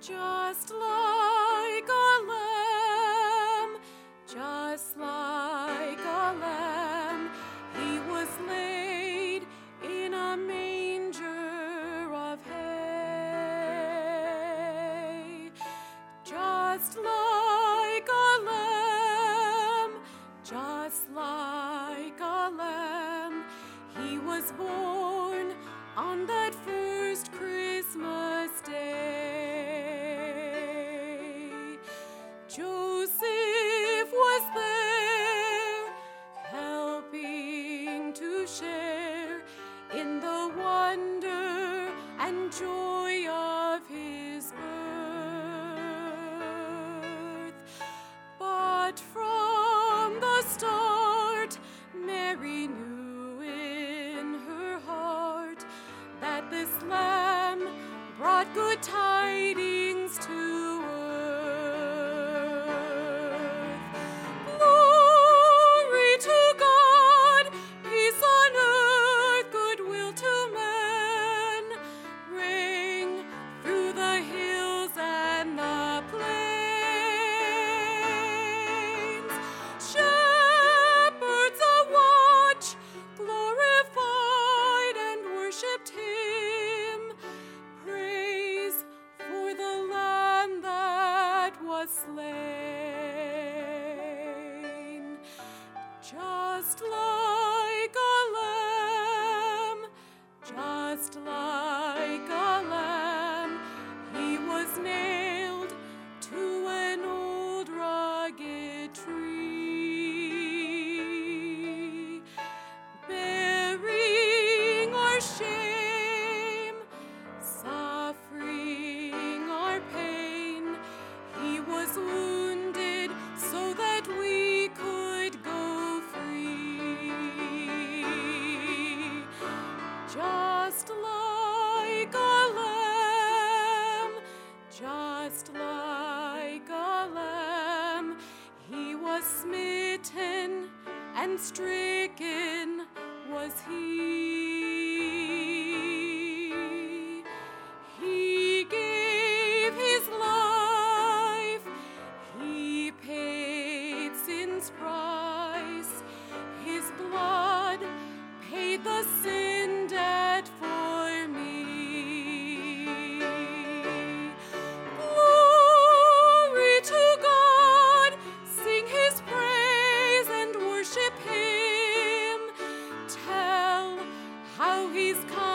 just like a lamb, just like a lamb, he was laid Joseph was there, helping to share in the wonder and joy of his birth. But from the start, Mary knew in her heart that this lamb brought good tidings slain. Just like and stricken was he. he's come.